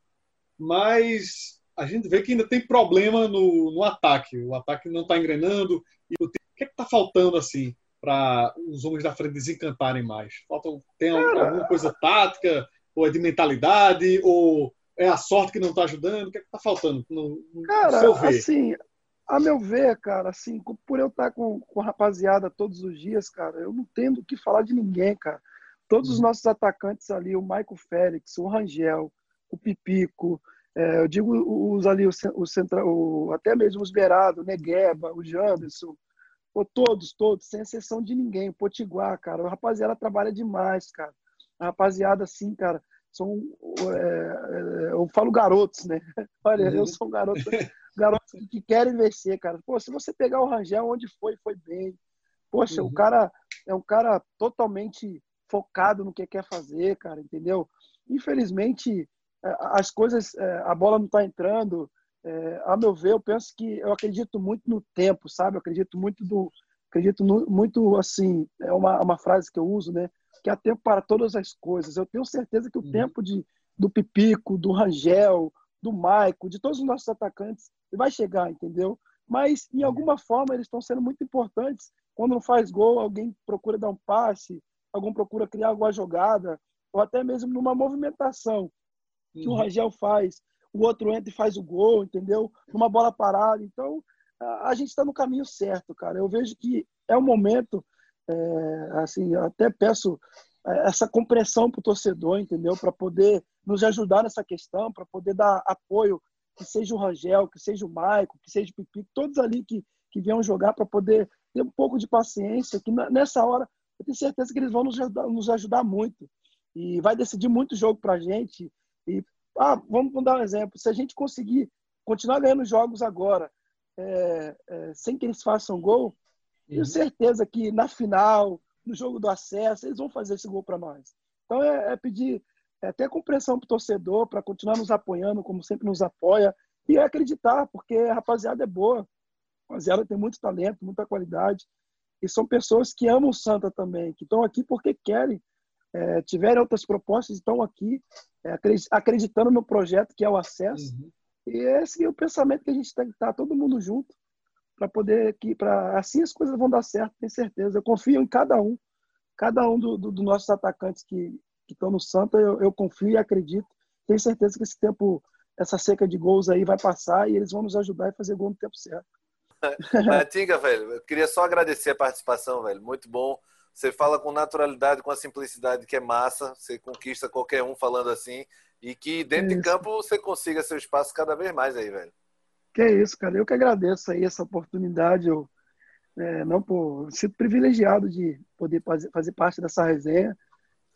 mas a gente vê que ainda tem problema no, no ataque. O ataque não está engrenando e o que é está faltando assim para os homens da frente desencantarem mais? Falta, tem Cara, alguma coisa tática, ou é de mentalidade, ou é a sorte que não está ajudando? O que é está faltando? No, no Cara, assim, a meu ver, cara, assim, por eu estar com, com a rapaziada todos os dias, cara, eu não tenho o que falar de ninguém, cara. Todos os uhum. nossos atacantes ali, o Michael Félix, o Rangel, o Pipico, é, eu digo os ali, o, o, central, o, até mesmo os Beirado, o Negueba, o Janderson, Pô, todos, todos, sem exceção de ninguém. O Potiguar, cara. A rapaziada trabalha demais, cara. A rapaziada, assim, cara, são. É, é, eu falo garotos, né? Olha, uhum. eu sou um garoto, garotos que querem vencer, cara. Pô, se você pegar o Rangel onde foi, foi bem. Poxa, uhum. o cara é um cara totalmente focado no que quer fazer, cara, entendeu? Infelizmente, é, as coisas, é, a bola não tá entrando, é, a meu ver, eu penso que eu acredito muito no tempo, sabe? Eu acredito muito do, acredito no, muito assim, é uma, uma frase que eu uso, né? Que há tempo para todas as coisas. Eu tenho certeza que o uhum. tempo de, do Pipico, do Rangel, do Maico, de todos os nossos atacantes, vai chegar, entendeu? Mas, em uhum. alguma forma, eles estão sendo muito importantes. Quando não faz gol, alguém procura dar um passe, alguém procura criar alguma jogada, ou até mesmo numa movimentação que uhum. o Rangel faz, o outro entra e faz o gol, entendeu? Uma bola parada. Então, a gente está no caminho certo, cara. Eu vejo que é o momento, é, assim, até peço é, essa compreensão para o torcedor, entendeu? Para poder nos ajudar nessa questão, para poder dar apoio, que seja o Rangel, que seja o Maico, que seja o Pipi, todos ali que, que venham jogar para poder ter um pouco de paciência, que nessa hora eu tenho certeza que eles vão nos ajudar, nos ajudar muito. E vai decidir muito jogo para a gente. E ah, vamos dar um exemplo. Se a gente conseguir continuar ganhando jogos agora, é, é, sem que eles façam gol, uhum. tenho certeza que na final, no jogo do acesso, eles vão fazer esse gol para nós. Então é, é pedir é, até compreensão para o torcedor, para continuar nos apoiando, como sempre nos apoia, e acreditar, porque a rapaziada é boa. A rapaziada tem muito talento, muita qualidade. E são pessoas que amam o Santa também, que estão aqui porque querem é, tiveram outras propostas, estão aqui é, acreditando no projeto que é o acesso. Uhum. E esse é o pensamento que a gente tem que estar todo mundo junto para poder que para assim as coisas vão dar certo, tenho certeza. Eu confio em cada um, cada um dos do, do nossos atacantes que, que estão no Santa, eu, eu confio e acredito. Tenho certeza que esse tempo, essa seca de gols aí vai passar e eles vão nos ajudar a fazer gol no tempo certo. Matinga, velho, eu queria só agradecer a participação, velho. Muito bom. Você fala com naturalidade, com a simplicidade que é massa, você conquista qualquer um falando assim, e que dentro de campo você consiga seu espaço cada vez mais aí, velho. Que é isso, cara. Eu que agradeço aí essa oportunidade. Eu é, não por sinto privilegiado de poder fazer, fazer parte dessa resenha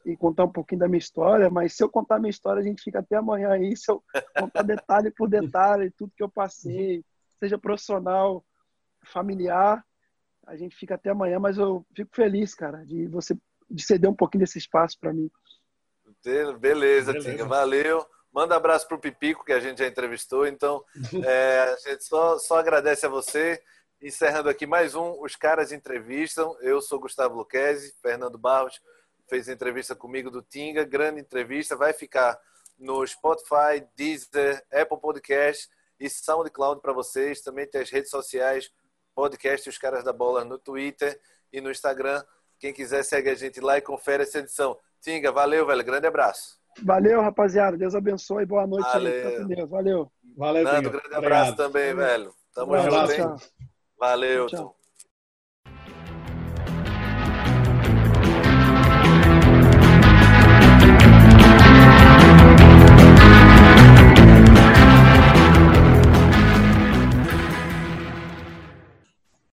e contar um pouquinho da minha história, mas se eu contar minha história, a gente fica até amanhã aí, se eu contar detalhe por detalhe, tudo que eu passei, seja profissional, familiar, a gente fica até amanhã, mas eu fico feliz, cara, de você de ceder um pouquinho desse espaço para mim. Beleza, Beleza, Tinga, valeu. Manda um abraço pro Pipico, que a gente já entrevistou. Então, é, a gente só, só agradece a você. Encerrando aqui mais um Os Caras Entrevistam. Eu sou Gustavo Luquezzi, Fernando Barros fez entrevista comigo do Tinga, grande entrevista. Vai ficar no Spotify, Deezer, Apple Podcast e SoundCloud para vocês. Também tem as redes sociais, podcast Os Caras da Bola no Twitter e no Instagram. Quem quiser, segue a gente lá e confere essa edição. Tinga, valeu, velho. Grande abraço. Valeu, rapaziada. Deus abençoe. Boa noite valeu. aí. Valeu. Valeu, Nando, grande abraço também, velho. Tamo junto, hein? Valeu. Tchau.